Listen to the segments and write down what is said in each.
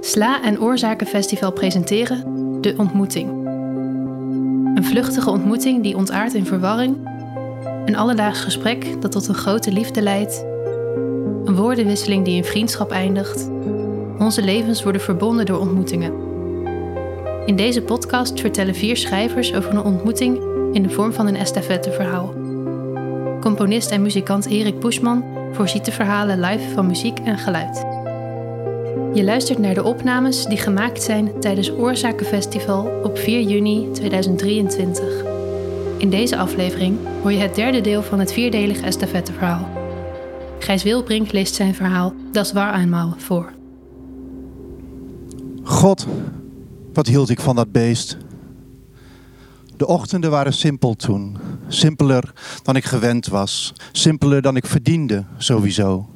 Sla en Oorzakenfestival presenteren De Ontmoeting. Een vluchtige ontmoeting die ontaart in verwarring. Een alledaags gesprek dat tot een grote liefde leidt. Een woordenwisseling die in vriendschap eindigt. Onze levens worden verbonden door ontmoetingen. In deze podcast vertellen vier schrijvers over een ontmoeting in de vorm van een estafetteverhaal. Componist en muzikant Erik Buschman voorziet de verhalen live van muziek en geluid. Je luistert naar de opnames die gemaakt zijn tijdens Oorzakenfestival op 4 juni 2023. In deze aflevering hoor je het derde deel van het vierdelige estafetteverhaal. Gijs Wilbrink leest zijn verhaal Das war einmal voor. God, wat hield ik van dat beest. De ochtenden waren simpel toen. Simpeler dan ik gewend was. Simpeler dan ik verdiende, sowieso.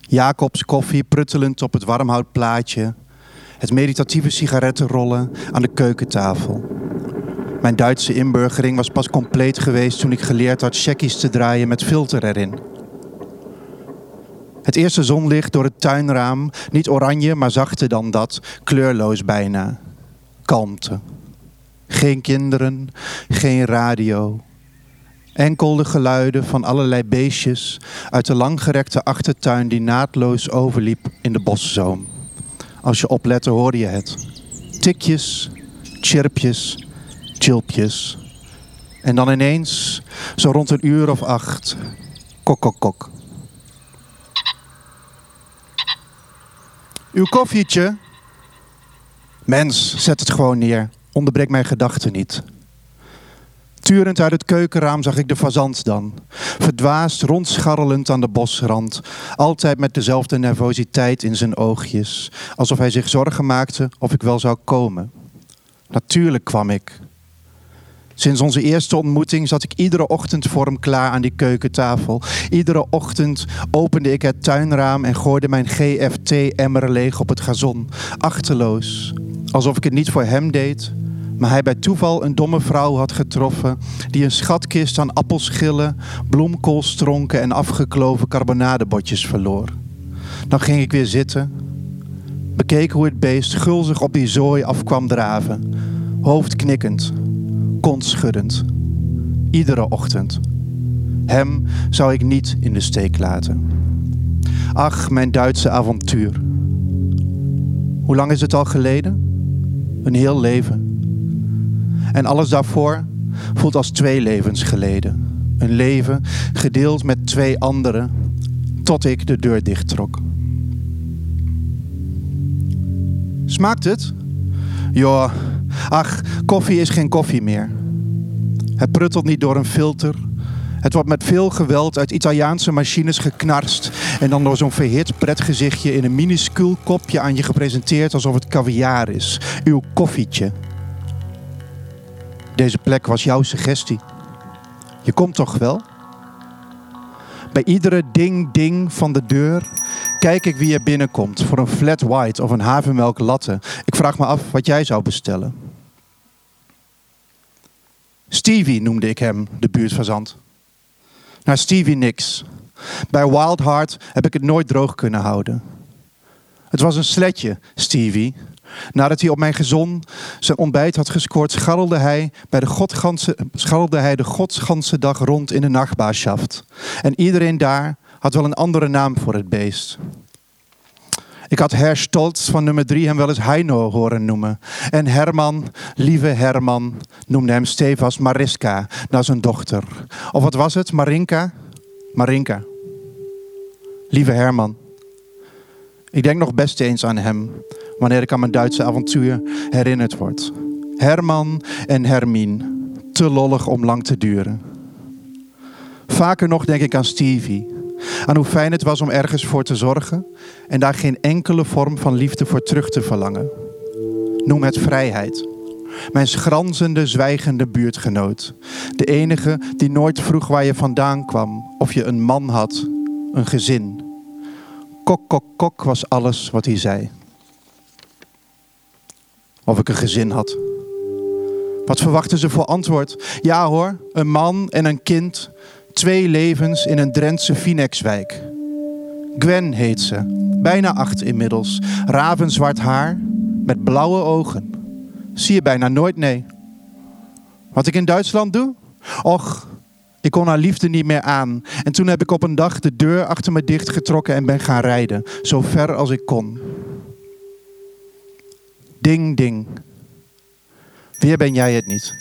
Jacobs koffie pruttelend op het warmhoutplaatje. Het meditatieve sigarettenrollen aan de keukentafel. Mijn Duitse inburgering was pas compleet geweest toen ik geleerd had checkies te draaien met filter erin. Het eerste zonlicht door het tuinraam, niet oranje, maar zachter dan dat, kleurloos bijna. Kalmte. Geen kinderen, geen radio. Enkel de geluiden van allerlei beestjes uit de langgerekte achtertuin die naadloos overliep in de boszoom. Als je oplette hoorde je het. Tikjes, chirpjes, chilpjes. En dan ineens, zo rond een uur of acht, kok, kok, kok. Uw koffietje? Mens, zet het gewoon neer. Onderbreek mijn gedachten niet. Turend uit het keukenraam zag ik de fazant dan. Verdwaasd, rondscharrelend aan de bosrand. Altijd met dezelfde nervositeit in zijn oogjes. Alsof hij zich zorgen maakte of ik wel zou komen. Natuurlijk kwam ik. Sinds onze eerste ontmoeting zat ik iedere ochtend voor hem klaar aan die keukentafel. Iedere ochtend opende ik het tuinraam en gooide mijn GFT-emmer leeg op het gazon. Achterloos. Alsof ik het niet voor hem deed, maar hij bij toeval een domme vrouw had getroffen die een schatkist aan appelschillen, bloemkoolstronken en afgekloven carbonadebotjes verloor. Dan ging ik weer zitten, bekeek hoe het beest gulzig op die zooi af kwam draven, hoofd knikkend, kont schuddend. Iedere ochtend. Hem zou ik niet in de steek laten. Ach, mijn Duitse avontuur. Hoe lang is het al geleden? Een heel leven. En alles daarvoor voelt als twee levens geleden. Een leven gedeeld met twee anderen, tot ik de deur dichttrok. Smaakt het? Ja, ach, koffie is geen koffie meer. Het pruttelt niet door een filter. Het wordt met veel geweld uit Italiaanse machines geknarst en dan door zo'n verhit pretgezichtje in een minuscuul kopje aan je gepresenteerd alsof het caviar is. Uw koffietje. Deze plek was jouw suggestie. Je komt toch wel? Bij iedere ding-ding van de deur kijk ik wie er binnenkomt voor een flat white of een havermelk latte. Ik vraag me af wat jij zou bestellen. Stevie noemde ik hem, de buurtfazant. Nou, Stevie niks. Bij Wild Heart heb ik het nooit droog kunnen houden. Het was een sletje, Stevie. Nadat hij op mijn gezon zijn ontbijt had gescoord, scharrelde hij, bij de godganse, scharrelde hij de godsganse dag rond in de nachtbaarschaft. En iedereen daar had wel een andere naam voor het beest. Ik had Herr Stolz van nummer drie hem wel eens Heino horen noemen. En Herman, lieve Herman, noemde hem stevast Mariska, naar zijn dochter. Of wat was het, Marinka? Marinka. Lieve Herman. Ik denk nog best eens aan hem, wanneer ik aan mijn Duitse avontuur herinnerd word. Herman en Hermine, te lollig om lang te duren. Vaker nog denk ik aan Stevie, aan hoe fijn het was om ergens voor te zorgen en daar geen enkele vorm van liefde voor terug te verlangen. Noem het vrijheid. Mijn schranzende, zwijgende buurtgenoot. De enige die nooit vroeg waar je vandaan kwam, of je een man had, een gezin. Kok, kok, kok was alles wat hij zei. Of ik een gezin had. Wat verwachten ze voor antwoord? Ja hoor, een man en een kind, Twee levens in een Drentse Phoenixwijk. Gwen heet ze, bijna acht inmiddels. Ravenzwart haar, met blauwe ogen. Zie je bijna nooit, nee. Wat ik in Duitsland doe? Och, ik kon haar liefde niet meer aan. En toen heb ik op een dag de deur achter me dichtgetrokken en ben gaan rijden. Zo ver als ik kon. Ding, ding. Weer ben jij het niet.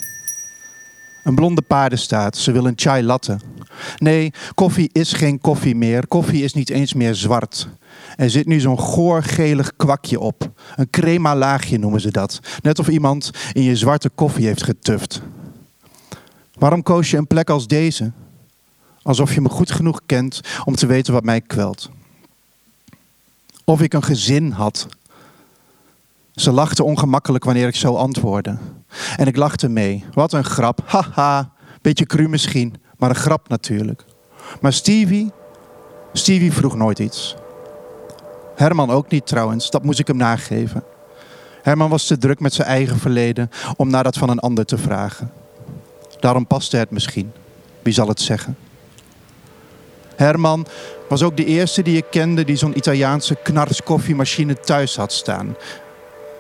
Een blonde paardenstaat, ze wil een chai latte. Nee, koffie is geen koffie meer. Koffie is niet eens meer zwart. Er zit nu zo'n goorgelig kwakje op. Een crema laagje noemen ze dat. Net of iemand in je zwarte koffie heeft getuft. Waarom koos je een plek als deze? Alsof je me goed genoeg kent om te weten wat mij kwelt. Of ik een gezin had. Ze lachte ongemakkelijk wanneer ik zo antwoordde. En ik lachte mee. Wat een grap. Haha. Beetje cru misschien, maar een grap natuurlijk. Maar Stevie, Stevie vroeg nooit iets. Herman ook niet trouwens, dat moest ik hem nageven. Herman was te druk met zijn eigen verleden om naar dat van een ander te vragen. Daarom paste het misschien. Wie zal het zeggen? Herman was ook de eerste die ik kende die zo'n Italiaanse knars koffiemachine thuis had staan.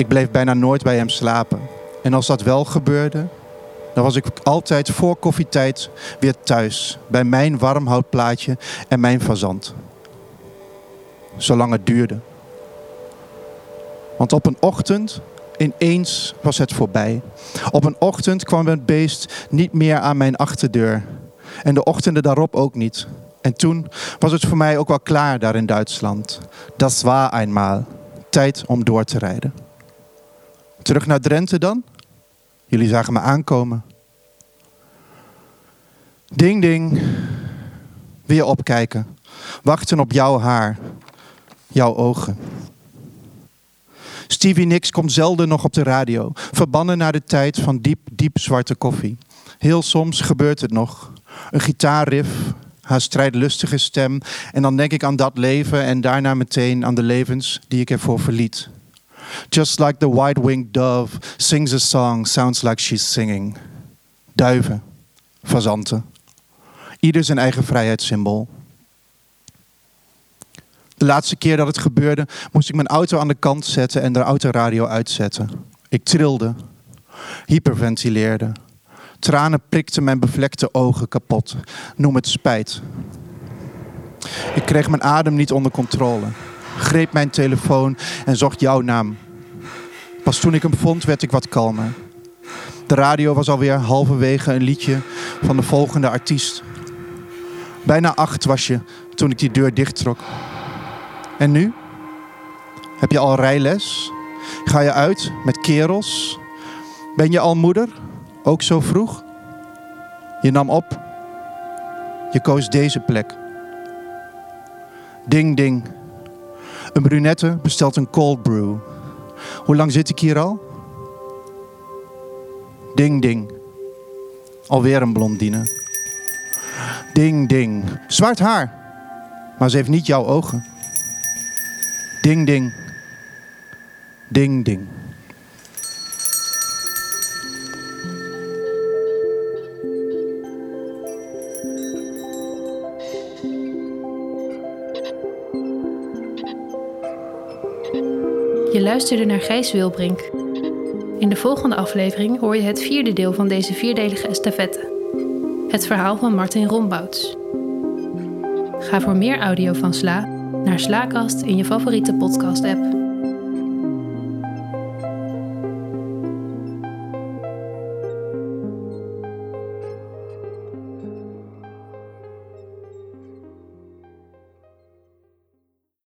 Ik bleef bijna nooit bij hem slapen. En als dat wel gebeurde, dan was ik altijd voor koffietijd weer thuis. Bij mijn warmhoutplaatje en mijn fazant. Zolang het duurde. Want op een ochtend Ineens was het voorbij. Op een ochtend kwam het beest niet meer aan mijn achterdeur. En de ochtenden daarop ook niet. En toen was het voor mij ook wel klaar daar in Duitsland. Dat was eenmaal. Tijd om door te rijden. Terug naar Drenthe dan? Jullie zagen me aankomen. Ding ding. Weer opkijken. Wachten op jouw haar. Jouw ogen. Stevie Nicks komt zelden nog op de radio. Verbannen naar de tijd van diep, diep zwarte koffie. Heel soms gebeurt het nog. Een gitaarriff, haar strijdlustige stem. En dan denk ik aan dat leven en daarna meteen aan de levens die ik ervoor verliet. Just like the white-winged dove sings a song, sounds like she's singing. Duiven, fazanten. Ieder zijn eigen vrijheidssymbool. De laatste keer dat het gebeurde, moest ik mijn auto aan de kant zetten en de autoradio uitzetten. Ik trilde, hyperventileerde. Tranen prikten mijn bevlekte ogen kapot. Noem het spijt. Ik kreeg mijn adem niet onder controle. Greep mijn telefoon en zocht jouw naam. Pas toen ik hem vond, werd ik wat kalmer. De radio was alweer halverwege een liedje van de volgende artiest. Bijna acht was je toen ik die deur dichttrok. En nu? Heb je al rijles? Ga je uit met kerels? Ben je al moeder? Ook zo vroeg? Je nam op. Je koos deze plek. Ding ding. Een brunette bestelt een cold brew. Hoe lang zit ik hier al? Ding ding. Alweer een blondine. Ding ding. Zwart haar. Maar ze heeft niet jouw ogen. Ding, ding. Ding, ding. Je luisterde naar Gijs Wilbrink. In de volgende aflevering hoor je het vierde deel van deze vierdelige estafette. Het verhaal van Martin Rombouts. Ga voor meer audio van Sla naar Slaakast in je favoriete podcast-app.